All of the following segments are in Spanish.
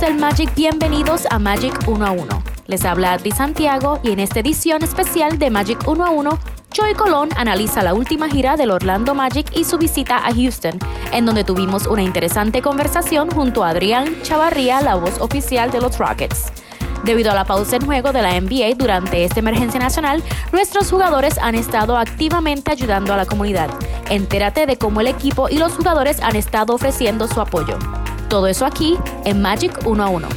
del Magic, bienvenidos a Magic 1 a 1. Les habla Adri Santiago y en esta edición especial de Magic 1 a 1, Joey Colón analiza la última gira del Orlando Magic y su visita a Houston, en donde tuvimos una interesante conversación junto a Adrián Chavarría, la voz oficial de los Rockets. Debido a la pausa en juego de la NBA durante esta emergencia nacional, nuestros jugadores han estado activamente ayudando a la comunidad. Entérate de cómo el equipo y los jugadores han estado ofreciendo su apoyo. Todo eso aquí en Magic 1 a 1.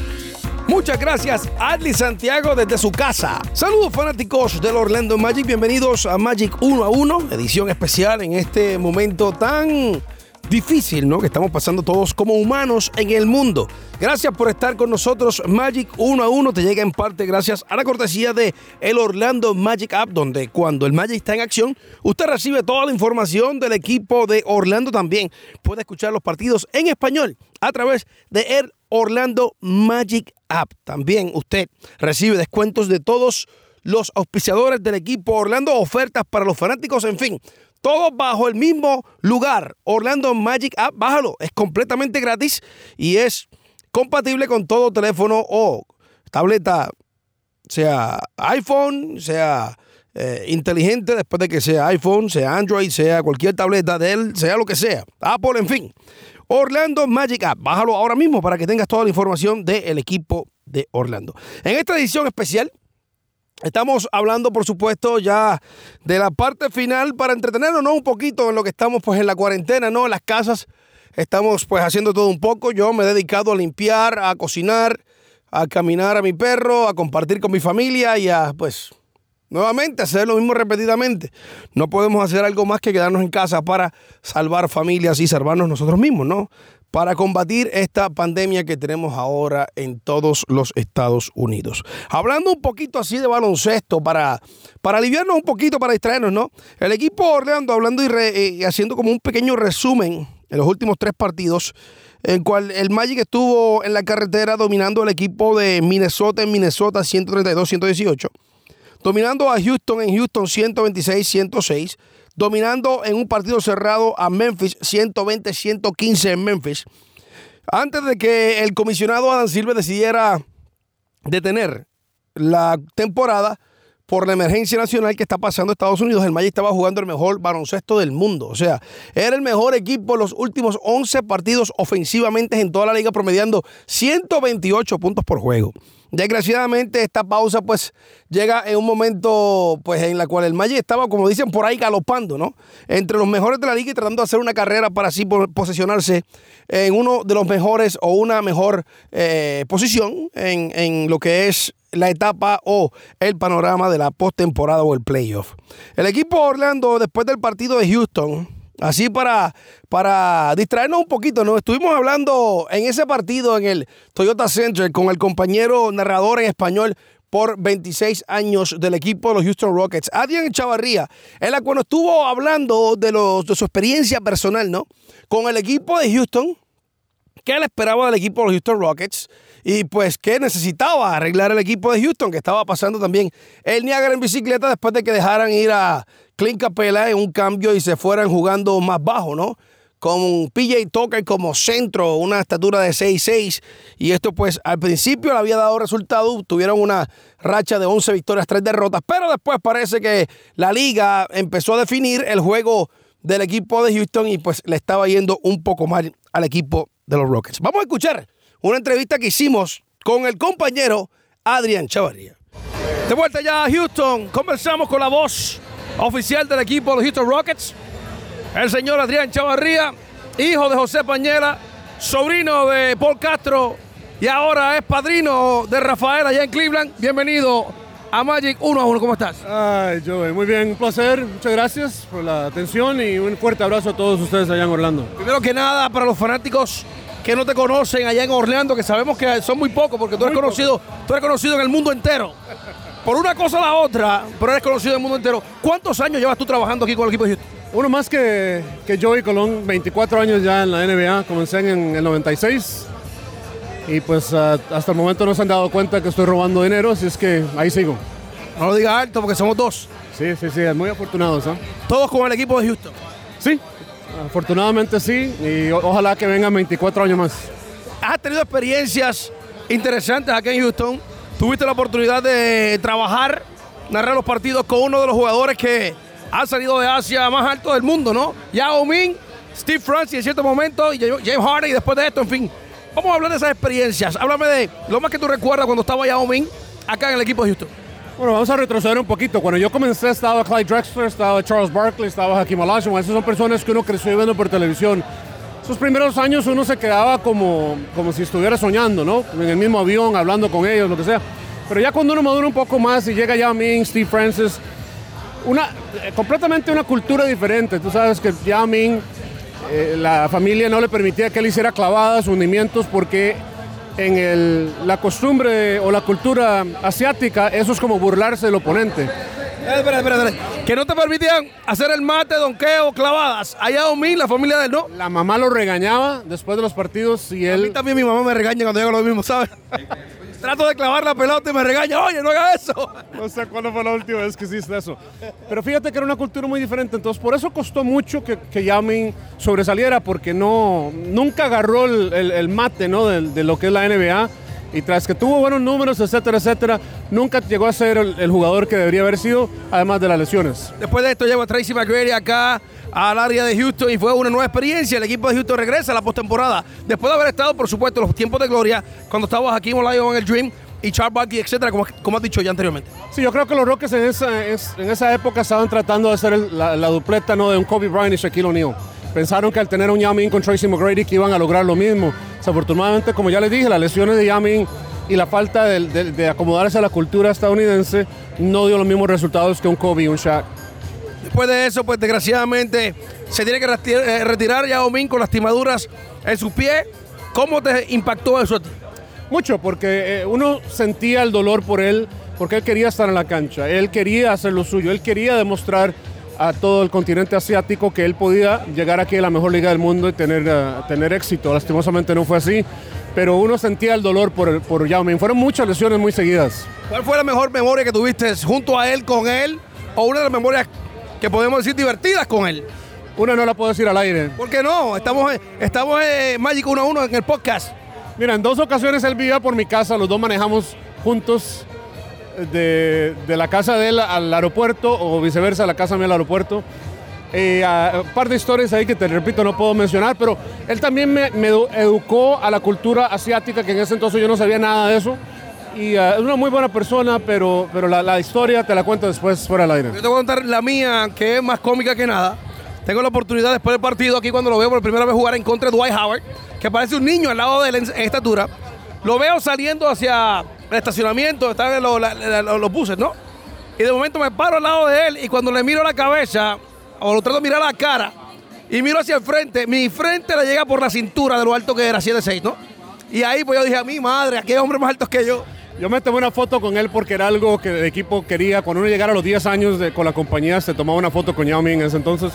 Muchas gracias, Adli Santiago, desde su casa. Saludos fanáticos del Orlando Magic, bienvenidos a Magic 1 a 1, edición especial en este momento tan difícil, ¿no? Que estamos pasando todos como humanos en el mundo. Gracias por estar con nosotros. Magic 1 a 1 te llega en parte gracias a la cortesía de el Orlando Magic App, donde cuando el Magic está en acción, usted recibe toda la información del equipo de Orlando también. Puede escuchar los partidos en español a través de el Orlando Magic App. También usted recibe descuentos de todos los auspiciadores del equipo Orlando, ofertas para los fanáticos, en fin, todo bajo el mismo lugar. Orlando Magic App, bájalo, es completamente gratis y es compatible con todo teléfono o tableta, sea iPhone, sea eh, inteligente, después de que sea iPhone, sea Android, sea cualquier tableta de él, sea lo que sea, Apple, en fin. Orlando Magic App, bájalo ahora mismo para que tengas toda la información del equipo de Orlando. En esta edición especial Estamos hablando, por supuesto, ya de la parte final para entretenernos, ¿no? Un poquito en lo que estamos, pues, en la cuarentena, ¿no? En las casas estamos, pues, haciendo todo un poco. Yo me he dedicado a limpiar, a cocinar, a caminar a mi perro, a compartir con mi familia y a, pues, nuevamente hacer lo mismo repetidamente. No podemos hacer algo más que quedarnos en casa para salvar familias y salvarnos nosotros mismos, ¿no? Para combatir esta pandemia que tenemos ahora en todos los Estados Unidos. Hablando un poquito así de baloncesto, para, para aliviarnos un poquito, para distraernos, ¿no? El equipo Orlando, hablando y, eh, haciendo como un pequeño resumen en los últimos tres partidos, en cual el Magic estuvo en la carretera dominando el equipo de Minnesota en Minnesota 132-118, dominando a Houston en Houston 126-106 dominando en un partido cerrado a Memphis, 120-115 en Memphis. Antes de que el comisionado Adam Silver decidiera detener la temporada por la emergencia nacional que está pasando en Estados Unidos, el Magic estaba jugando el mejor baloncesto del mundo. O sea, era el mejor equipo en los últimos 11 partidos ofensivamente en toda la liga, promediando 128 puntos por juego. Desgraciadamente esta pausa pues llega en un momento pues en la cual el Magic estaba como dicen por ahí galopando, ¿no? Entre los mejores de la liga y tratando de hacer una carrera para así posicionarse en uno de los mejores o una mejor eh, posición en, en lo que es la etapa o el panorama de la postemporada o el playoff. El equipo Orlando después del partido de Houston Así para, para distraernos un poquito, ¿no? Estuvimos hablando en ese partido en el Toyota Center con el compañero narrador en español por 26 años del equipo de los Houston Rockets, Adrian Chavarría, en la cual estuvo hablando de, los, de su experiencia personal, ¿no? Con el equipo de Houston, qué le esperaba del equipo de los Houston Rockets y pues qué necesitaba arreglar el equipo de Houston, que estaba pasando también el Niagara en bicicleta después de que dejaran ir a Clint Capela en un cambio y se fueran jugando más bajo, ¿no? Con PJ Tucker como centro, una estatura de 6'6. Y esto, pues, al principio le había dado resultado. Tuvieron una racha de 11 victorias, 3 derrotas. Pero después parece que la liga empezó a definir el juego del equipo de Houston y, pues, le estaba yendo un poco mal al equipo de los Rockets. Vamos a escuchar una entrevista que hicimos con el compañero Adrián Chavarría. De vuelta ya a Houston, conversamos con la voz oficial del equipo de los Houston Rockets, el señor Adrián Chavarría, hijo de José Pañera, sobrino de Paul Castro y ahora es padrino de Rafael allá en Cleveland. Bienvenido a Magic 1 a 1. ¿Cómo estás? Ay, Joey, muy bien, un placer. Muchas gracias por la atención y un fuerte abrazo a todos ustedes allá en Orlando. Primero que nada, para los fanáticos que no te conocen allá en Orlando, que sabemos que son muy pocos porque tú eres conocido, tú eres conocido en el mundo entero por una cosa o la otra, pero eres conocido en el mundo entero. ¿Cuántos años llevas tú trabajando aquí con el equipo de Houston? Uno más que, que Joey Colón, 24 años ya en la NBA, comencé en el 96 y pues ah, hasta el momento no se han dado cuenta que estoy robando dinero, así es que ahí sigo. No lo digas alto porque somos dos. Sí, sí, sí, muy afortunados. ¿eh? ¿Todos con el equipo de Houston? Sí, afortunadamente sí, y ojalá que vengan 24 años más. ¿Has tenido experiencias interesantes aquí en Houston. Tuviste la oportunidad de trabajar, narrar los partidos con uno de los jugadores que ha salido de Asia más alto del mundo, ¿no? Yao Ming, Steve Francis en cierto momento, y James Harden, y después de esto, en fin. Vamos a hablar de esas experiencias. Háblame de lo más que tú recuerdas cuando estaba Yao Ming acá en el equipo de Houston. Bueno, vamos a retroceder un poquito. Cuando yo comencé estaba Clyde Drexler, estaba Charles Barkley, estaba Hakim Olajuwon. Esas son personas que uno creció viendo por televisión. Esos primeros años uno se quedaba como, como si estuviera soñando, ¿no? En el mismo avión, hablando con ellos, lo que sea. Pero ya cuando uno madura un poco más y llega Yao Ming, Steve Francis, una, eh, completamente una cultura diferente. Tú sabes que Yao Ming, eh, la familia no le permitía que él hiciera clavadas, hundimientos, porque en el, la costumbre o la cultura asiática, eso es como burlarse del oponente. Eh, espera, espera, espera. Que no te permitían hacer el mate, donqueo, clavadas. Allá Ming, la familia de él, ¿no? La mamá lo regañaba después de los partidos y A mí él... también mi mamá me regaña cuando yo hago lo mismo, ¿sabes? Trato de clavar la pelota y me regaña, oye, no hagas eso. No sé cuándo fue la última vez que hiciste eso. Pero fíjate que era una cultura muy diferente, entonces por eso costó mucho que, que Yao Ming sobresaliera, porque no, nunca agarró el, el- el mate ¿no? de, de lo que es la NBA. Y tras que tuvo buenos números, etcétera, etcétera, nunca llegó a ser el, el jugador que debería haber sido, además de las lesiones. Después de esto llevo a Tracy McGrady acá al área de Houston y fue una nueva experiencia. El equipo de Houston regresa a la postemporada. Después de haber estado, por supuesto, en los tiempos de gloria, cuando estábamos aquí en Lion en el Dream y Charles Barkley, etcétera, como, como has dicho ya anteriormente. Sí, yo creo que los Rockets en esa, es- en esa época estaban tratando de hacer el- la, la dupleta ¿no? de un Kobe Bryant y Shaquille O'Neal. Pensaron que al tener un Yao Ming con Tracy McGrady que iban a lograr lo mismo. Desafortunadamente, como ya les dije, las lesiones de Yao Ming y la falta de, de- de acomodarse a la cultura estadounidense no dio los mismos resultados que un Kobe y un Shaq. Después de eso, pues desgraciadamente se tiene que eh, retirar Yao Ming con lastimaduras en su pie. ¿Cómo te impactó eso? Mucho, porque eh, uno sentía el dolor por él, porque él quería estar en la cancha, él quería hacer lo suyo, él quería demostrar a todo el continente asiático que él podía llegar aquí a la mejor liga del mundo y tener, eh, tener éxito. Lastimosamente no fue así, pero uno sentía el dolor por, por Yao Ming. Fueron muchas lesiones muy seguidas. ¿Cuál fue la mejor memoria que tuviste junto a él, con él? ¿O una de las memorias que podemos decir divertidas con él? Una no la puedo decir al aire. ¿Por qué no? Estamos, estamos en Magic 1 a 1 en el podcast. Mira, en dos ocasiones él vivía por mi casa, los dos manejamos juntos de, de la casa de él al aeropuerto o viceversa, la casa mía al aeropuerto. Eh, un par de historias ahí que te repito no puedo mencionar, pero él también me, me edu- educó a la cultura asiática, que en ese entonces yo no sabía nada de eso. Y ah, es una muy buena persona, pero, pero la, la historia te la cuento después fuera del aire. Yo te voy contar la mía, que es más cómica que nada. Tengo la oportunidad después del partido, aquí cuando lo veo por primera vez jugar en contra de Dwight Howard, que parece un niño al lado de él en estatura. Lo veo saliendo hacia el estacionamiento, están los, buses, ¿no? Y de momento me paro al lado de él y cuando le miro la cabeza, o lo trato de mirar la cara, y miro hacia el frente, mi frente le llega por la cintura de lo alto que era, 7'6", ¿no? Y ahí pues yo dije, a mi madre, aquí hay hombres más altos que yo. Yo me tomé una foto con él porque era algo que el equipo quería. Cuando uno llegara a los 10 años con la compañía, se tomaba una foto con Yao Ming en ese entonces.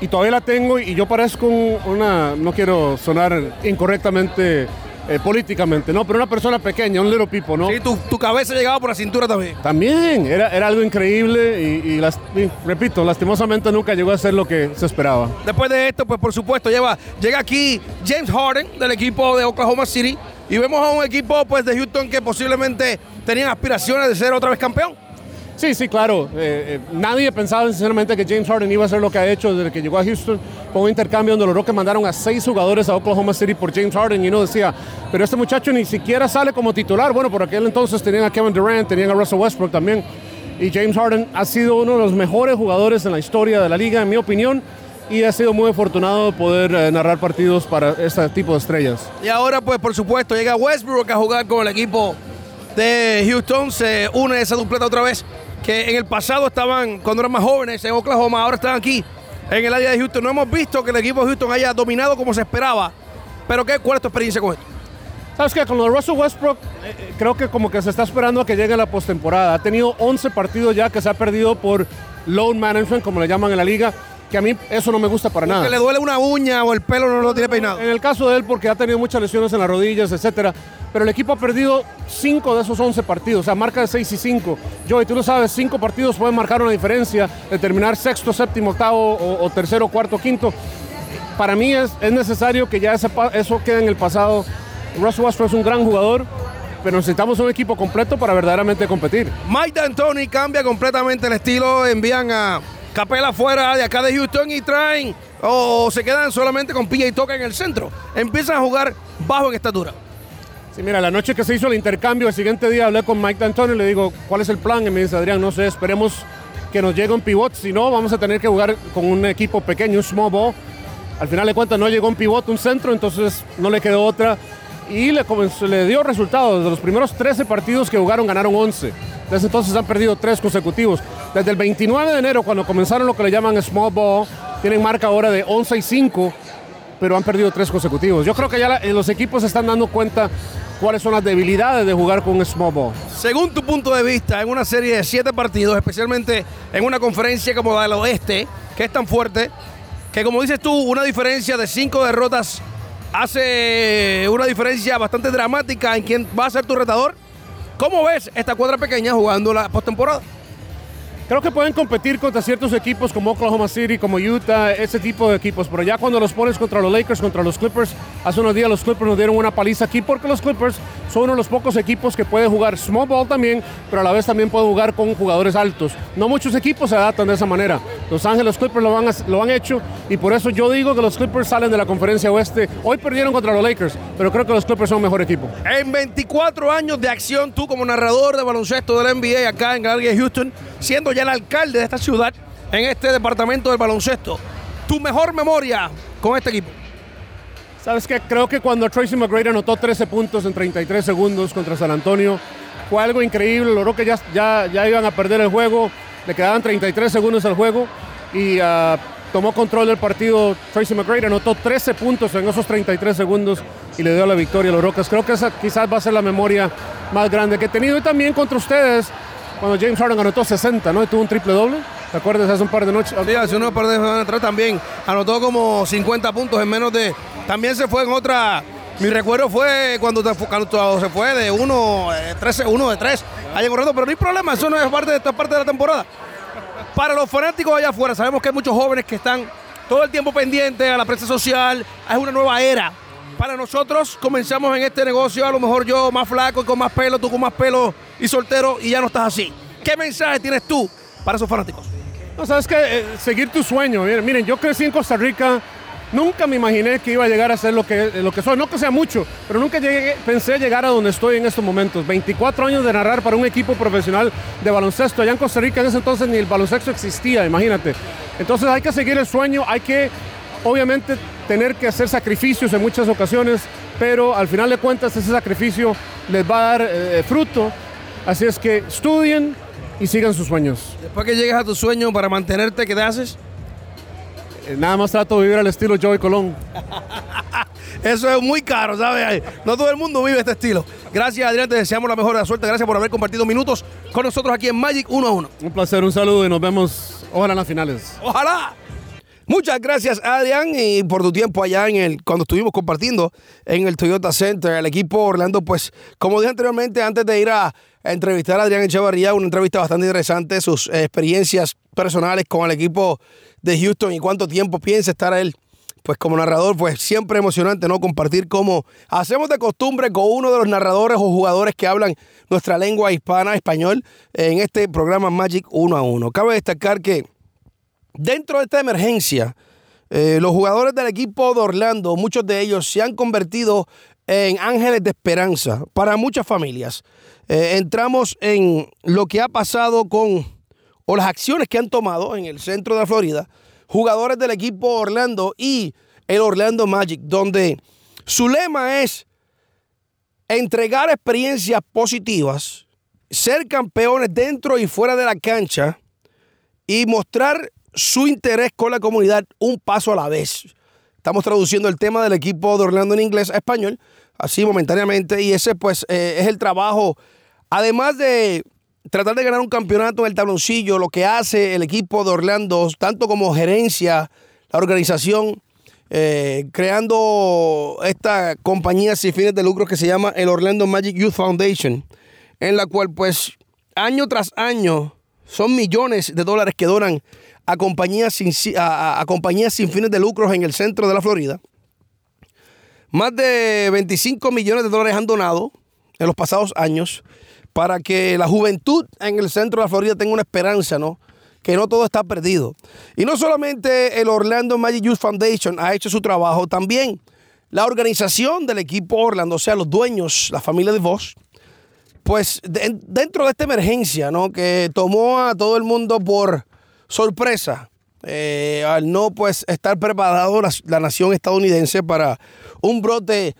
Y todavía la tengo y yo parezco un- una, no quiero sonar incorrectamente eh, políticamente, no, pero una persona pequeña, un little people, ¿no? Y tu, tu cabeza llegaba por la cintura también. También, era, era algo increíble y, y las- y repito, lastimosamente nunca llegó a ser lo que se esperaba. Después de esto, pues por supuesto, lleva, llega aquí James Harden del equipo de Oklahoma City y vemos a un equipo pues de Houston que posiblemente tenían aspiraciones de ser otra vez campeón. Sí, sí, claro. Eh, eh, nadie pensaba sinceramente que James Harden iba a hacer lo que ha hecho desde que llegó a Houston con un intercambio donde los Rockets mandaron a seis jugadores a Oklahoma City por James Harden y uno decía, pero este muchacho ni siquiera sale como titular. Bueno, por aquel entonces tenían a Kevin Durant, tenían a Russell Westbrook también. Y James Harden ha sido uno de los mejores jugadores en la historia de la liga, en mi opinión, y ha sido muy afortunado de poder eh, narrar partidos para este tipo de estrellas. Y ahora pues por supuesto llega Westbrook a jugar con el equipo de Houston, se une esa dupleta otra vez que en el pasado estaban cuando eran más jóvenes en Oklahoma, ahora están aquí en el área de Houston. No hemos visto que el equipo de Houston haya dominado como se esperaba. Pero ¿qué, ¿cuál es tu experiencia con esto? ¿Sabes qué? Con lo de Russell Westbrook, eh, creo que como que se está esperando a que llegue la postemporada. Ha tenido 11 partidos ya que se ha perdido por load management, como le llaman en la liga, que a mí eso no me gusta para nada. Que le duele una uña o el pelo no lo tiene peinado. En el caso de él, porque ha tenido muchas lesiones en las rodillas, etcétera. Pero el equipo ha perdido 5 de esos 11 partidos, o sea, marca de 6 y 5. Joey, tú lo sabes, 5 partidos pueden marcar una diferencia, de terminar sexto, séptimo, octavo o, tercero, cuarto, quinto. Para mí es, es necesario que ya eso quede en el pasado. Russell Westbrook es un gran jugador, pero necesitamos un equipo completo para verdaderamente competir. Mike D'Antoni cambia completamente el estilo, envían a Capela fuera de acá de Houston y traen o se quedan solamente con pilla y toca en el centro. Empiezan a jugar bajo en estatura. Sí, mira, la noche que se hizo el intercambio, el siguiente día hablé con Mike D'Antoni y le digo, ¿cuál es el plan? Y me dice, Adrián, no sé, esperemos que nos llegue un pivot, si no, vamos a tener que jugar con un equipo pequeño, un small ball. Al final de cuentas no llegó un pivot, un centro, entonces no le quedó otra. Y le dio resultados. De los primeros 13 partidos que jugaron, ganaron 11. Desde entonces han perdido 3 consecutivos. Desde el 29 de enero, cuando comenzaron lo que le llaman small ball, tienen marca ahora de 11 y 5, pero han perdido 3 consecutivos. Yo creo que ya la, los equipos se están dando cuenta cuáles son las debilidades de jugar con un small ball. Según tu punto de vista, en una serie de 7 partidos, especialmente en una conferencia como la del oeste, que es tan fuerte, que como dices tú, una diferencia de 5 derrotas hace una diferencia bastante dramática en quién va a ser tu retador. ¿Cómo ves esta cuadra pequeña jugando la postemporada? Creo que pueden competir contra ciertos equipos como Oklahoma City, como Utah, ese tipo de equipos, pero ya cuando los pones contra los Lakers, contra los Clippers, hace unos días los Clippers nos dieron una paliza aquí porque los Clippers son uno de los pocos equipos que pueden jugar small ball también, pero a la vez también pueden jugar con jugadores altos. No muchos equipos se adaptan de esa manera. Los Ángeles Clippers lo han, hecho y por eso yo digo que los Clippers salen de la conferencia oeste. Hoy perdieron contra los Lakers, pero creo que los Clippers son un mejor equipo. En 24 años de acción, tú como narrador de baloncesto del NBA acá en de Houston, siendo ya el alcalde de esta ciudad en este departamento del baloncesto. ¿Tu mejor memoria con este equipo? Sabes que creo que cuando Tracy McGrady anotó 13 puntos en 33 segundos contra San Antonio, fue algo increíble. Logró que ya, ya, ya iban a perder el juego, le quedaban 33 segundos al juego y uh, tomó control del partido. Tracy McGrady anotó 13 puntos en esos 33 segundos y le dio la victoria a los Rocas. Creo que esa quizás va a ser la memoria más grande que he tenido y también contra ustedes cuando James Harden anotó 60, ¿no? Y tuvo un triple doble. ¿Te acuerdas hace un par de noches? Sí, hace unos par de semanas atrás también. Anotó como 50 puntos en menos de. También se fue en otra. Mi recuerdo fue cuando, cuando se fue de 1, 13, 1 de 3. Allá corriendo, pero no hay problema, eso no es parte de esta parte de la temporada. Para los fanáticos allá afuera, sabemos que hay muchos jóvenes que están todo el tiempo pendientes a la prensa social. Es una nueva era. Para nosotros comenzamos en este negocio, a lo mejor yo más flaco y con más pelo, tú con más pelo y soltero y ya no estás así. ¿Qué mensaje tienes tú para esos fanáticos? No, sabes que eh, seguir tu sueño. Miren, yo crecí en Costa Rica, nunca me imaginé que iba a llegar a ser lo que, lo que soy. No que sea mucho, pero nunca pensé llegar a donde estoy en estos momentos. 24 años de narrar para un equipo profesional de baloncesto. Allá en Costa Rica en ese entonces ni el baloncesto existía, imagínate. Entonces hay que seguir el sueño, hay que obviamente tener que hacer sacrificios en muchas ocasiones, pero al final de cuentas ese sacrificio les va a dar eh, fruto. Así es que estudien y sigan sus sueños. Después que llegues a tu sueño para mantenerte, ¿qué te haces? Eh, nada más trato de vivir al estilo Joey Colón. Eso es muy caro, ¿sabes? No todo el mundo vive este estilo. Gracias, Adrián. Te deseamos la mejor de la suerte. Gracias por haber compartido minutos con nosotros aquí en Magic 1 a 1. Un placer, un saludo y nos vemos ojalá en las finales. ¡Ojalá! Muchas gracias, Adrián, y por tu tiempo allá en el cuando estuvimos compartiendo en el Toyota Center. El equipo Orlando, pues, como dije anteriormente, antes de ir a, entrevistar a Adrián Echevarría, una entrevista bastante interesante, sus experiencias personales con el equipo de Houston y cuánto tiempo piensa estar él. Pues como narrador, pues siempre emocionante, ¿no? Compartir como hacemos de costumbre con uno de los narradores o jugadores que hablan nuestra lengua hispana, español, en este programa Magic 1 a 1. Cabe destacar que Dentro de esta emergencia, eh, los jugadores del equipo de Orlando, muchos de ellos se han convertido en ángeles de esperanza para muchas familias. Eh, entramos en lo que ha pasado con, o las acciones que han tomado en el centro de la Florida, jugadores del equipo Orlando y el Orlando Magic, donde su lema es entregar experiencias positivas, ser campeones dentro y fuera de la cancha y mostrar su interés con la comunidad un paso a la vez. Estamos traduciendo el tema del equipo de Orlando en inglés a español, así momentáneamente, y ese pues eh, es el trabajo, además de tratar de ganar un campeonato en el tabloncillo, lo que hace el equipo de Orlando, tanto como gerencia, la organización, eh, creando esta compañía sin fines de lucro que se llama el Orlando Magic Youth Foundation, en la cual pues año tras año son millones de dólares que donan a compañías sin, a, compañías sin fines de lucros en el centro de la Florida. Más de 25 millones de dólares han donado en los pasados años para que la juventud en el centro de la Florida tenga una esperanza, ¿no? Que no todo está perdido. Y no solamente el Orlando Magic Youth Foundation ha hecho su trabajo, también la organización del equipo Orlando, o sea, los dueños, la familia de Vos, pues dentro de esta emergencia, ¿no? Que tomó a todo el mundo por sorpresa, eh, al no pues estar preparado la, nación estadounidense para un brote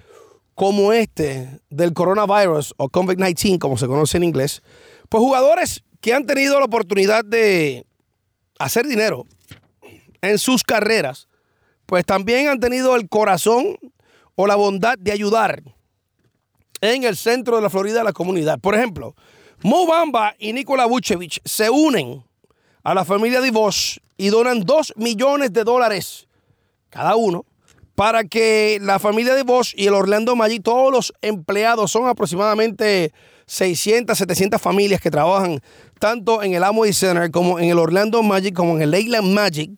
como este del coronavirus o COVID-19, como se conoce en inglés, pues jugadores que han tenido la oportunidad de hacer dinero en sus carreras, pues también han tenido el corazón o la bondad de ayudar en el centro de la Florida a la comunidad. Por ejemplo, Mo Bamba y Nikola Vucevic se unen a la familia DeVos y donan 2 millones de dólares cada uno para que la familia de Bosch y el Orlando Magic, todos los empleados, son aproximadamente 600, 700 familias que trabajan tanto en el Amway Center como en el Orlando Magic, como en el Leyland Magic.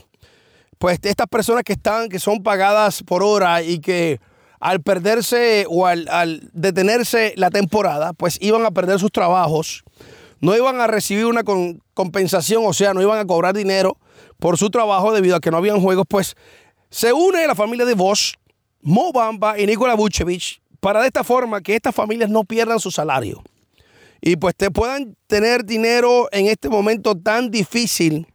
Pues estas personas que están, que son pagadas por hora y que al perderse o al, al detenerse la temporada, pues iban a perder sus trabajos, no iban a recibir una compensación, o sea, no iban a cobrar dinero por su trabajo debido a que no habían juegos, pues se une la familia de Bosch, Mo Bamba y Nikola Vucevic para de esta forma que estas familias no pierdan su salario y pues te puedan tener dinero en este momento tan difícil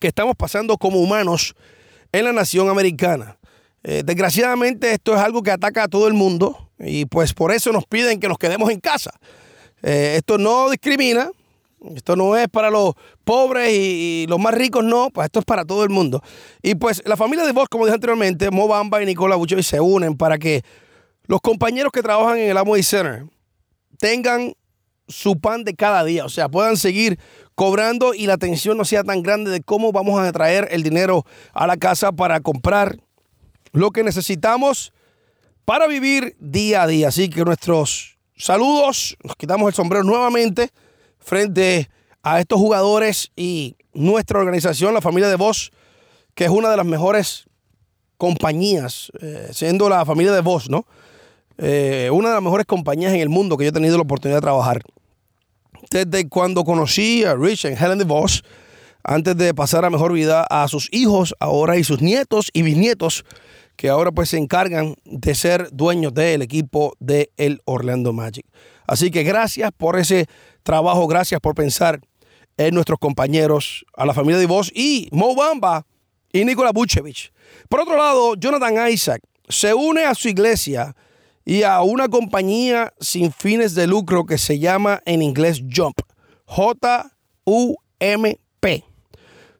que estamos pasando como humanos en la nación americana. Eh, desgraciadamente esto es algo que ataca a todo el mundo y pues por eso nos piden que nos quedemos en casa. Eh, esto no discrimina, esto no es para los pobres y, los más ricos, no, pues esto es para todo el mundo. Y pues la familia de Vos, como dije anteriormente, Mobamba y Nicola Buchoy se unen para que los compañeros que trabajan en el Amway Center tengan su pan de cada día, o sea, puedan seguir cobrando y la tensión no sea tan grande de cómo vamos a traer el dinero a la casa para comprar lo que necesitamos para vivir día a día. Así que nuestros saludos, nos quitamos el sombrero nuevamente frente a estos jugadores y nuestra organización, la familia de Voz, que es una de las mejores compañías, eh, siendo la familia de Voz, ¿no? Eh, una de las mejores compañías en el mundo que yo he tenido la oportunidad de trabajar. Desde cuando conocí a Rich y Helen de Voz, antes de pasar a mejor vida a sus hijos ahora y sus nietos y bisnietos, que ahora pues se encargan de ser dueños del equipo del el Orlando Magic. Así que gracias por ese trabajo. Gracias por pensar en nuestros compañeros, a la familia de Vos y Mo Bamba y Nikola Vucevic. Por otro lado, Jonathan Isaac se une a su iglesia y a una compañía sin fines de lucro que se llama en inglés Jump. J-U-M-P.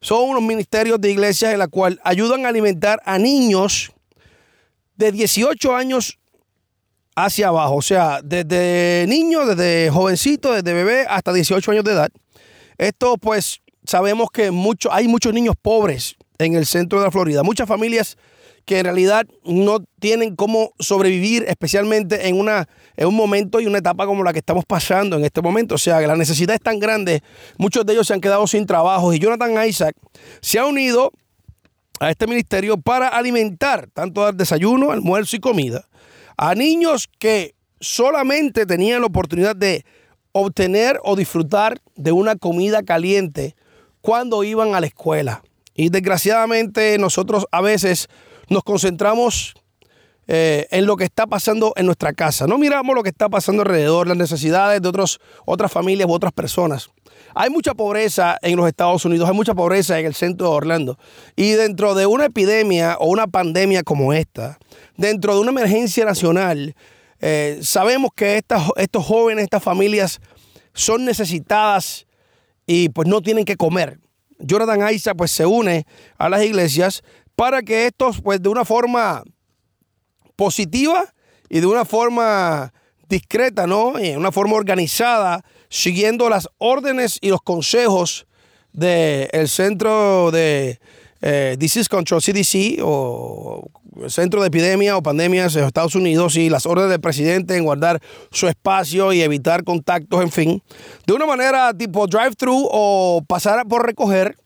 Son unos ministerios de iglesias en la cual ayudan a alimentar a niños de 18 años hacia abajo. O sea, desde niño, desde jovencito, desde bebé hasta 18 años de edad. Esto pues sabemos que mucho, hay muchos niños pobres en el centro de la Florida. Muchas familias que en realidad no tienen cómo sobrevivir, especialmente en, una, en un momento y una etapa como la que estamos pasando en este momento. O sea, que la necesidad es tan grande, muchos de ellos se han quedado sin trabajo y Jonathan Isaac se ha unido a este ministerio para alimentar, tanto dar desayuno, almuerzo y comida, a niños que solamente tenían la oportunidad de obtener o disfrutar de una comida caliente cuando iban a la escuela. Y desgraciadamente nosotros a veces nos concentramos eh, en lo que está pasando en nuestra casa. No miramos lo que está pasando alrededor, las necesidades de otras familias u otras personas. Hay mucha pobreza en los Estados Unidos, hay mucha pobreza en el centro de Orlando. Y dentro de una epidemia o una pandemia como esta, dentro de una emergencia nacional, eh, sabemos que estos jóvenes, estas familias son necesitadas y pues no tienen que comer. Jonathan Aiza pues se une a las iglesias para que estos pues de una forma positiva y de una forma discreta, ¿no? Y de una forma organizada, siguiendo las órdenes y los consejos del Centro de eh, Disease Control, CDC, o Centro de Epidemia o Pandemias en Estados Unidos, y las órdenes del presidente en guardar su espacio y evitar contactos, en fin, de una manera tipo drive-thru o pasar por recoger,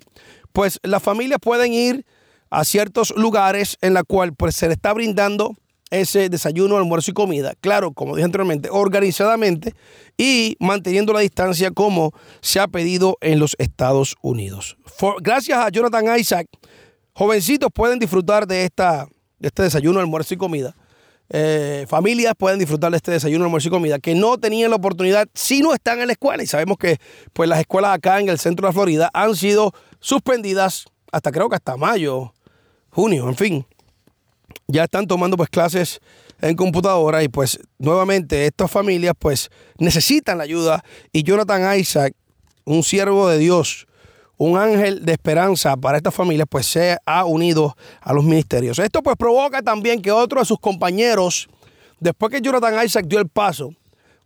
pues las familias pueden ir a ciertos lugares en la cual pues, se le está brindando ese desayuno, almuerzo y comida. Claro, como dije anteriormente, organizadamente y manteniendo la distancia como se ha pedido en los Estados Unidos. gracias a Jonathan Isaac, jovencitos pueden disfrutar de, esta, de este desayuno, almuerzo y comida. Eh, familias pueden disfrutar de este desayuno, almuerzo y comida que no tenían la oportunidad si no están en la escuela. Y sabemos que pues, las escuelas acá en el centro de la Florida han sido suspendidas hasta creo que hasta mayo, junio, en fin ya están tomando pues clases en computadora y pues nuevamente estas familias pues necesitan la ayuda y Jonathan Isaac, un siervo de Dios, un ángel de esperanza para estas familias pues se ha unido a los ministerios. Esto pues provoca también que otro de sus compañeros, después que Jonathan Isaac dio el paso,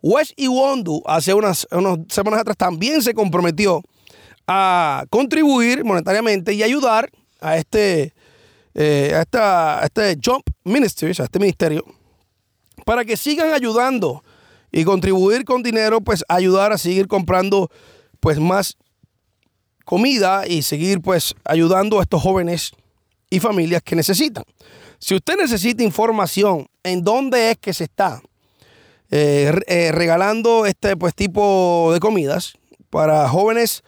Wes Iwondu hace unas, unas semanas atrás también se comprometió a contribuir monetariamente y ayudar a este eh, a, esta, este Jump Ministries, a este ministerio, para que sigan ayudando y contribuir con dinero, pues ayudar a seguir comprando pues más comida y seguir pues ayudando a estos jóvenes y familias que necesitan. Si usted necesita información en dónde es que se está eh, eh, regalando este pues tipo de comidas para jóvenes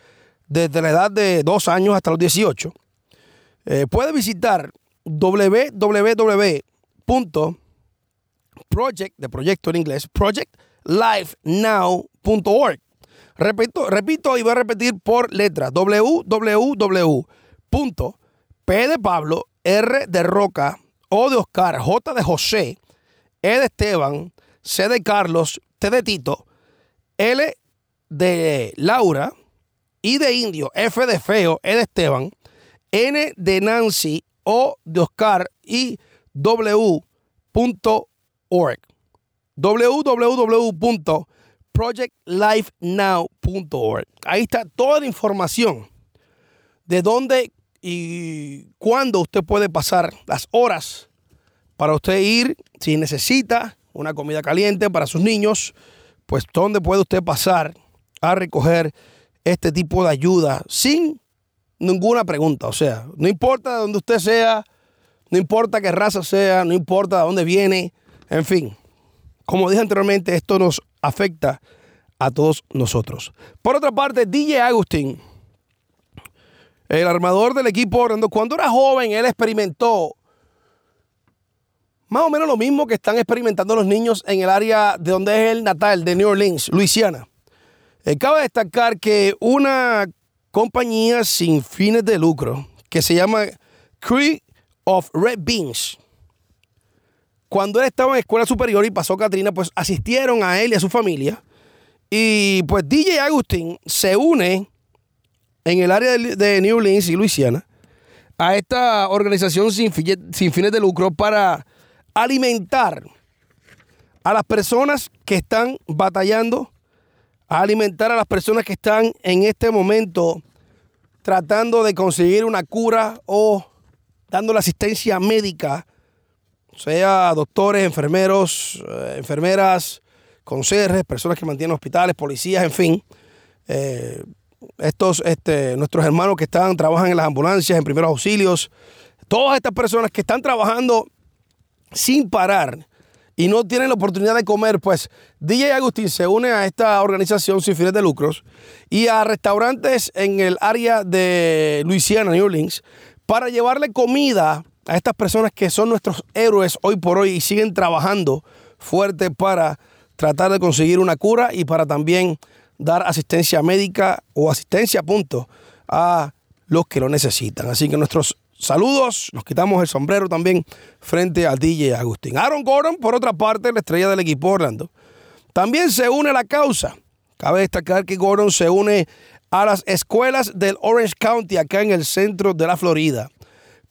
desde la edad de 2 años hasta los 18, eh, puede visitar www.project, de proyecto en inglés, projectlifenow.org. Repito, repito y voy a repetir por letra, www.p de Pablo, R de Roca, O de Oscar, J de José, E de Esteban, C de Carlos, T de Tito, L de Laura, I de Indio, F de Feo, E de Esteban, N de Nancy, O de Oscar y W.org. www.projectlifenow.org. Ahí está toda la información de dónde y cuándo usted puede pasar las horas para usted ir, si necesita una comida caliente para sus niños, pues dónde puede usted pasar a recoger este tipo de ayuda sin ninguna pregunta. O sea, no importa de dónde usted sea, no importa qué raza sea, no importa de dónde viene, en fin. Como dije anteriormente, esto nos afecta a todos nosotros. Por otra parte, DJ Agustín, el armador del equipo Orlando, cuando era joven, él experimentó más o menos lo mismo que están experimentando los niños en el área de donde es el natal, de New Orleans, Luisiana. Eh, cabe destacar que una compañía sin fines de lucro que se llama Creek of Red Beans. Cuando él estaba en escuela superior y pasó Katrina, pues asistieron a él y a su familia. Y pues DJ Agustín se une en el área de New Orleans y Luisiana a esta organización sin, sin fines de lucro para alimentar a las personas que están batallando a alimentar a las personas que están en este momento tratando de conseguir una cura o dando la asistencia médica, sea doctores, enfermeros, eh, enfermeras, conserjes, personas que mantienen hospitales, policías, en fin. Eh, estos, este, nuestros hermanos que están, trabajan en las ambulancias, en primeros auxilios, todas estas personas que están trabajando sin parar y no tienen la oportunidad de comer, pues DJ Agustín se une a esta organización sin fines de lucros y a restaurantes en el área de Luisiana, New Orleans, para llevarle comida a estas personas que son nuestros héroes hoy por hoy y siguen trabajando fuerte para tratar de conseguir una cura y para también dar asistencia médica o asistencia punto a los que lo necesitan. Así que nuestros Saludos, nos quitamos el sombrero también frente al DJ Agustín. Aaron Gordon, por otra parte, la estrella del equipo Orlando, también se une a la causa. Cabe destacar que Gordon se une a las escuelas del Orange County, acá en el centro de la Florida,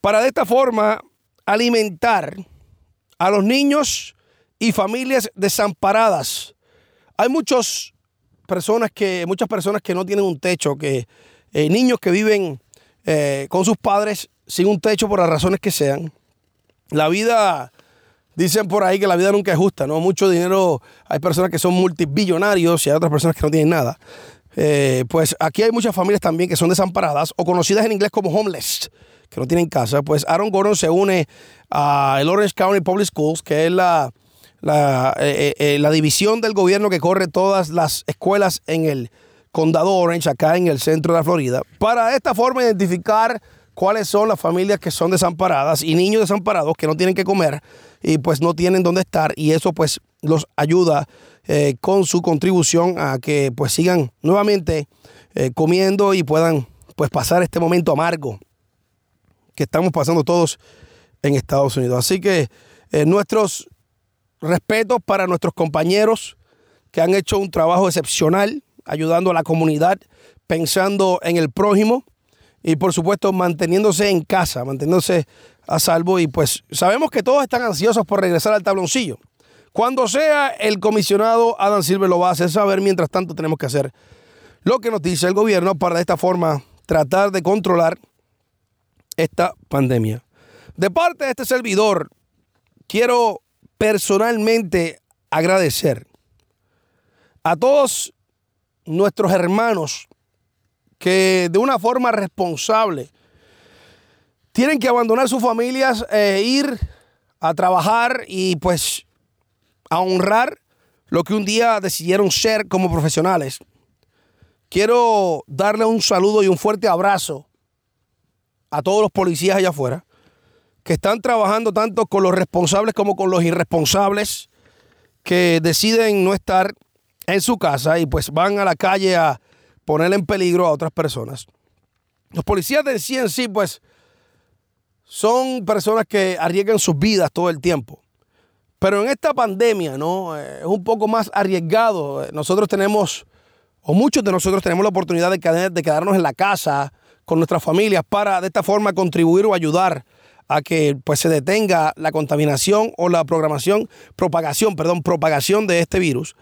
para de esta forma alimentar a los niños y familias desamparadas. Hay muchas personas que, muchas personas que no tienen un techo, que eh, niños que viven eh, con sus padres sin un techo por las razones que sean. La vida, dicen por ahí que la vida nunca es justa, ¿no? Mucho dinero, hay personas que son multibillonarios y hay otras personas que no tienen nada. Eh, pues aquí hay muchas familias también que son desamparadas o conocidas en inglés como homeless, que no tienen casa, pues Aaron Gordon se une a el Orange County Public Schools, que es la, la, eh, eh, la división del gobierno que corre todas las escuelas en el condado Orange, acá en el centro de la Florida, para de esta forma identificar cuáles son las familias que son desamparadas y niños desamparados que no tienen que comer y pues no tienen dónde estar y eso pues los ayuda eh, con su contribución a que pues sigan nuevamente eh, comiendo y puedan pues pasar este momento amargo que estamos pasando todos en Estados Unidos. Así que eh, nuestros respetos para nuestros compañeros que han hecho un trabajo excepcional ayudando a la comunidad, pensando en el prójimo y por supuesto manteniéndose en casa, manteniéndose a salvo y pues sabemos que todos están ansiosos por regresar al tabloncillo. Cuando sea el comisionado Adam Silver lo va a hacer saber, mientras tanto tenemos que hacer lo que nos dice el gobierno para de esta forma tratar de controlar esta pandemia. De parte de este servidor, quiero personalmente agradecer a todos nuestros hermanos que de una forma responsable tienen que abandonar sus familias e ir a trabajar y pues a honrar lo que un día decidieron ser como profesionales. Quiero darle un saludo y un fuerte abrazo a todos los policías allá afuera que están trabajando tanto con los responsables como con los irresponsables que deciden no estar en su casa y pues van a la calle a poner en peligro a otras personas. Los policías de sí en sí, pues, son personas que arriesgan sus vidas todo el tiempo. Pero en esta pandemia, ¿no? Eh, es un poco más arriesgado. Nosotros tenemos, o muchos de nosotros tenemos la oportunidad de, quedarnos en la casa con nuestras familias para de esta forma contribuir o ayudar a que pues se detenga la contaminación o la programación, propagación, perdón, propagación de este virus.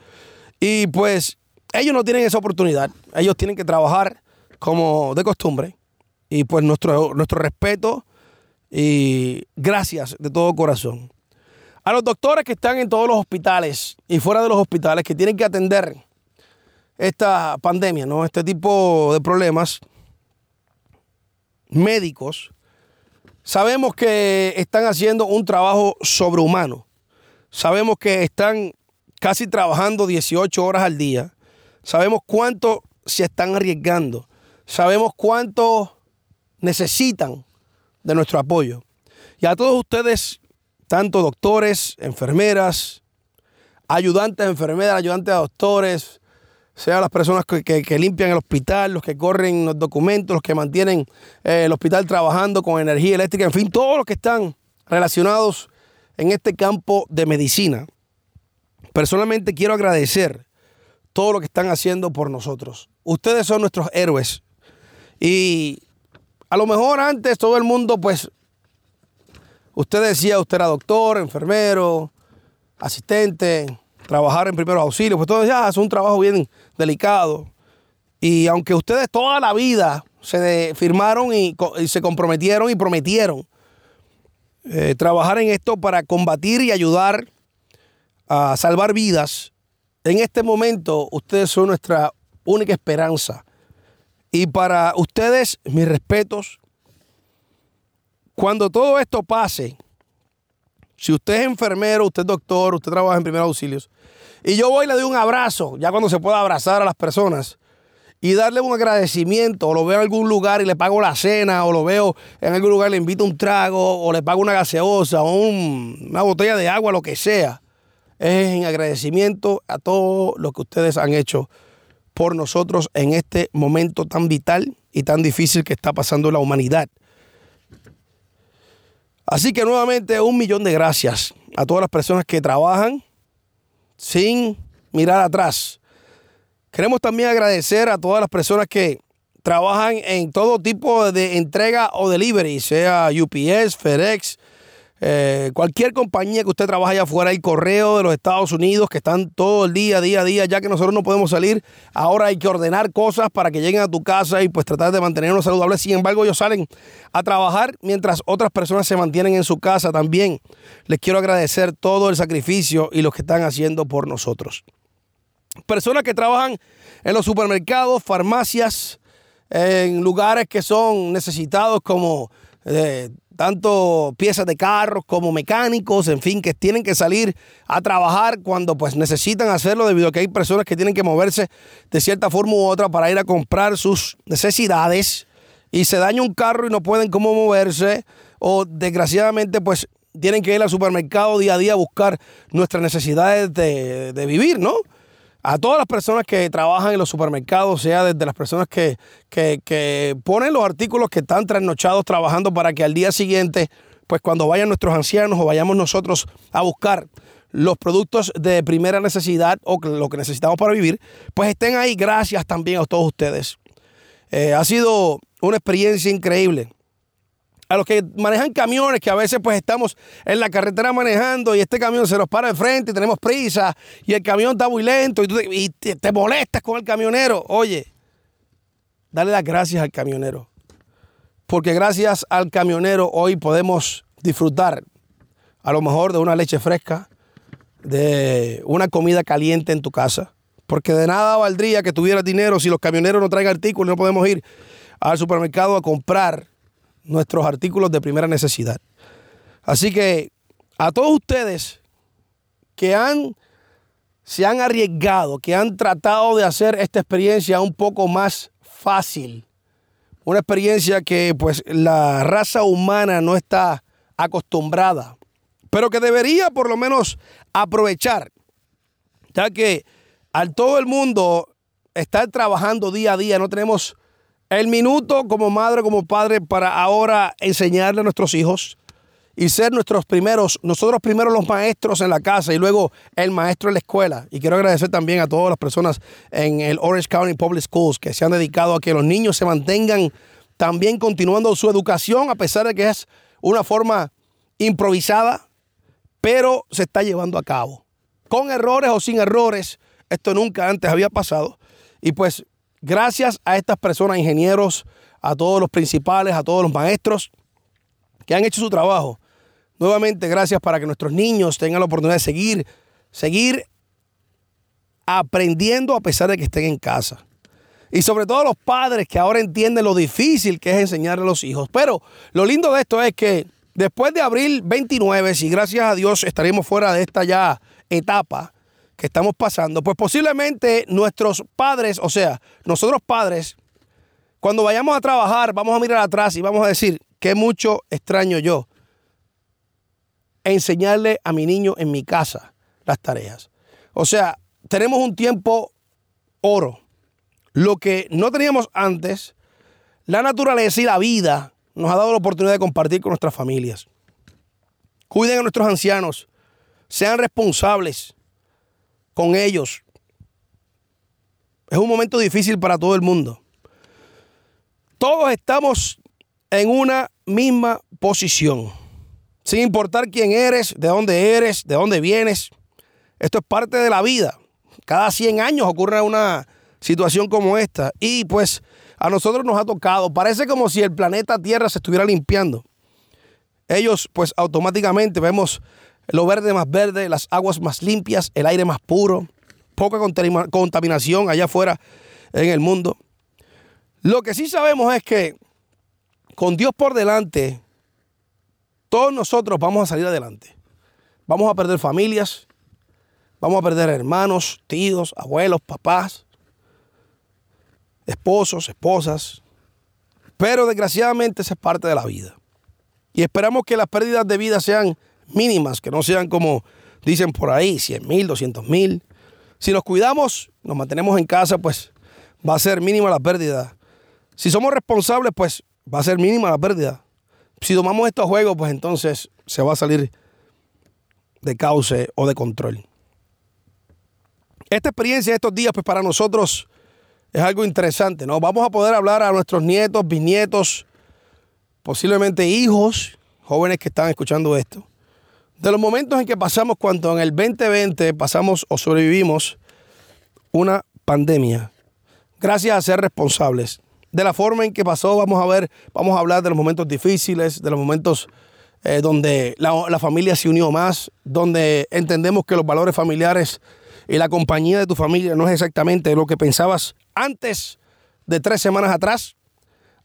Y pues ellos no tienen esa oportunidad. Ellos tienen que trabajar como de costumbre. Y pues nuestro, nuestro respeto y gracias de todo corazón. A los doctores que están en todos los hospitales y fuera de los hospitales que tienen que atender esta pandemia, ¿no? Este tipo de problemas médicos, sabemos que están haciendo un trabajo sobrehumano. Sabemos que están casi trabajando 18 horas al día Sabemos cuánto se están arriesgando. Sabemos cuánto necesitan de nuestro apoyo. Y a todos ustedes, tanto doctores, enfermeras, ayudantes de enfermeras, ayudantes de doctores, sean las personas que, limpian el hospital, los que corren los documentos, los que mantienen eh, el hospital trabajando con energía eléctrica, en fin, todos los que están relacionados en este campo de medicina. Personalmente quiero agradecer todo lo que están haciendo por nosotros. Ustedes son nuestros héroes. Y a lo mejor antes todo el mundo, pues, usted decía, usted era doctor, enfermero, asistente, trabajar en primeros auxilios, pues todo decía, ah, es un trabajo bien delicado. Y aunque ustedes toda la vida se firmaron y, se comprometieron y prometieron eh, trabajar en esto para combatir y ayudar a salvar vidas, en este momento ustedes son nuestra única esperanza. Y para ustedes, mis respetos, cuando todo esto pase, si usted es enfermero, usted es doctor, usted trabaja en primeros auxilios, y yo voy y le doy un abrazo, ya cuando se pueda abrazar a las personas, y darle un agradecimiento, o lo veo en algún lugar y le pago la cena, o lo veo en algún lugar y le invito un trago, o le pago una gaseosa, o una botella de agua, lo que sea es en agradecimiento a todo lo que ustedes han hecho por nosotros en este momento tan vital y tan difícil que está pasando la humanidad. Así que nuevamente un millón de gracias a todas las personas que trabajan sin mirar atrás. Queremos también agradecer a todas las personas que trabajan en todo tipo de entrega o delivery, sea UPS, FedEx, eh, cualquier compañía que usted trabaje allá afuera, el correo de los Estados Unidos, que están todo el día, día a día, ya que nosotros no podemos salir, ahora hay que ordenar cosas para que lleguen a tu casa y pues tratar de mantenernos saludables. Sin embargo, ellos salen a trabajar mientras otras personas se mantienen en su casa también. Les quiero agradecer todo el sacrificio y lo que están haciendo por nosotros. Personas que trabajan en los supermercados, farmacias, en lugares que son necesitados como eh, tanto piezas de carros como mecánicos, en fin, que tienen que salir a trabajar cuando pues necesitan hacerlo debido a que hay personas que tienen que moverse de cierta forma u otra para ir a comprar sus necesidades y se daña un carro y no pueden cómo moverse o desgraciadamente pues tienen que ir al supermercado día a día a buscar nuestras necesidades de, de vivir, ¿no? A todas las personas que trabajan en los supermercados, sea desde las personas que, que, ponen los artículos que están trasnochados trabajando para que al día siguiente, pues cuando vayan nuestros ancianos o vayamos nosotros a buscar los productos de primera necesidad o lo que necesitamos para vivir, pues estén ahí. Gracias también a todos ustedes. Eh, ha sido una experiencia increíble a los que manejan camiones, que a veces pues estamos en la carretera manejando y este camión se nos para de frente y tenemos prisa y el camión está muy lento y, te, molestas con el camionero. Oye, dale las gracias al camionero. Porque gracias al camionero hoy podemos disfrutar a lo mejor de una leche fresca, de una comida caliente en tu casa. Porque de nada valdría que tuvieras dinero si los camioneros no traen artículos y no podemos ir al supermercado a comprar nuestros artículos de primera necesidad. Así que a todos ustedes que han, se han arriesgado, que han tratado de hacer esta experiencia un poco más fácil, una experiencia que pues la raza humana no está acostumbrada, pero que debería por lo menos aprovechar, ya que al todo el mundo estar trabajando día a día, no tenemos el minuto como madre, como padre, para ahora enseñarle a nuestros hijos y ser nuestros primeros, nosotros primero los maestros en la casa y luego el maestro en la escuela. Y quiero agradecer también a todas las personas en el Orange County Public Schools que se han dedicado a que los niños se mantengan también continuando su educación, a pesar de que es una forma improvisada, pero se está llevando a cabo. Con errores o sin errores, esto nunca antes había pasado. Y pues Gracias a estas personas, ingenieros, a todos los principales, a todos los maestros que han hecho su trabajo. Nuevamente, gracias para que nuestros niños tengan la oportunidad de seguir, seguir aprendiendo a pesar de que estén en casa. Y sobre todo los padres que ahora entienden lo difícil que es enseñarle a los hijos. Pero lo lindo de esto es que después de abril 29, si gracias a Dios estaremos fuera de esta ya etapa, que estamos pasando, pues posiblemente nuestros padres, o sea, nosotros padres, cuando vayamos a trabajar, vamos a mirar atrás y vamos a decir, qué mucho extraño yo enseñarle a mi niño en mi casa las tareas. O sea, tenemos un tiempo oro. Lo que no teníamos antes, la naturaleza y la vida nos ha dado la oportunidad de compartir con nuestras familias. Cuiden a nuestros ancianos, sean responsables con ellos. Es un momento difícil para todo el mundo. Todos estamos en una misma posición. Sin importar quién eres, de dónde eres, de dónde vienes. Esto es parte de la vida. Cada 100 años ocurre una situación como esta. Y pues a nosotros nos ha tocado. Parece como si el planeta Tierra se estuviera limpiando. Ellos pues automáticamente vemos lo verde más verde, las aguas más limpias, el aire más puro, poca contaminación allá afuera en el mundo. Lo que sí sabemos es que con Dios por delante, todos nosotros vamos a salir adelante. Vamos a perder familias, vamos a perder hermanos, tíos, abuelos, papás, esposos, esposas. Pero desgraciadamente esa es parte de la vida. Y esperamos que las pérdidas de vida sean mínimas, que no sean como dicen por ahí, 100 mil, 200 mil. Si nos cuidamos, nos mantenemos en casa, pues va a ser mínima la pérdida. Si somos responsables, pues va a ser mínima la pérdida. Si tomamos estos juegos, pues entonces se va a salir de cauce o de control. Esta experiencia de estos días, pues para nosotros es algo interesante, ¿no? Vamos a poder hablar a nuestros nietos, bisnietos, posiblemente hijos, jóvenes que están escuchando esto, de los momentos en que pasamos cuando en el 2020 pasamos o sobrevivimos una pandemia, gracias a ser responsables. De la forma en que pasó, vamos a ver, vamos a hablar de los momentos difíciles, de los momentos eh, donde la, la familia se unió más, donde entendemos que los valores familiares y la compañía de tu familia no es exactamente lo que pensabas antes de tres semanas atrás.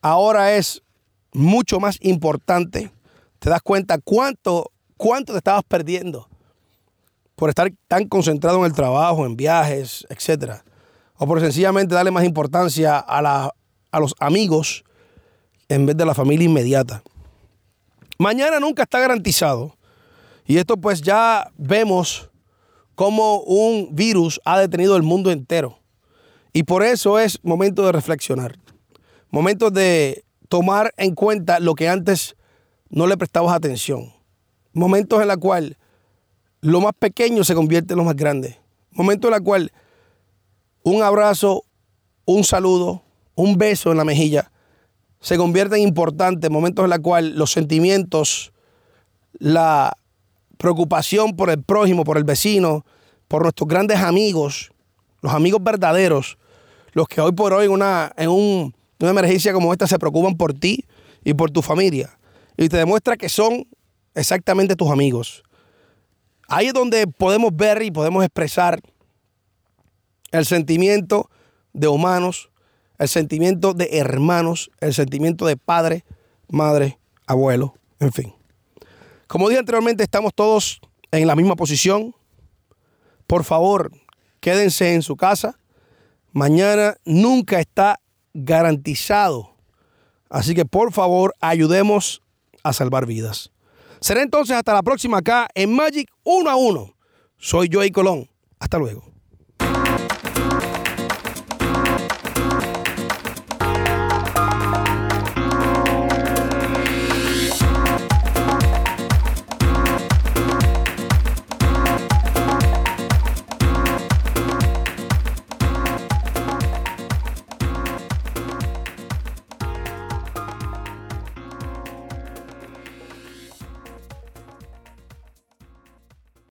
Ahora es mucho más importante, te das cuenta cuánto, cuánto te estabas perdiendo por estar tan concentrado en el trabajo, en viajes, etc. O por sencillamente darle más importancia a, a los amigos en vez de la familia inmediata. Mañana nunca está garantizado. Y esto pues ya vemos cómo un virus ha detenido el mundo entero. Y por eso es momento de reflexionar. Momento de tomar en cuenta lo que antes no le prestabas atención. Momentos en los cuales lo más pequeño se convierte en lo más grande. Momentos en los cuales un abrazo, un saludo, un beso en la mejilla se convierte en importantes. Momentos en los cuales los sentimientos, la preocupación por el prójimo, por el vecino, por nuestros grandes amigos, los amigos verdaderos, los que hoy por hoy en una, en una emergencia como esta se preocupan por ti y por tu familia. Y te demuestra que son exactamente tus amigos. Ahí es donde podemos ver y podemos expresar el sentimiento de humanos, el sentimiento de hermanos, el sentimiento de padre, madre, abuelo, en fin. Como dije anteriormente, estamos todos en la misma posición. Por favor, quédense en su casa. Mañana nunca está garantizado. Así que por favor, ayudemos a salvar vidas. Será entonces hasta la próxima acá en Magic 1 a 1. Soy Joey Colón. Hasta luego.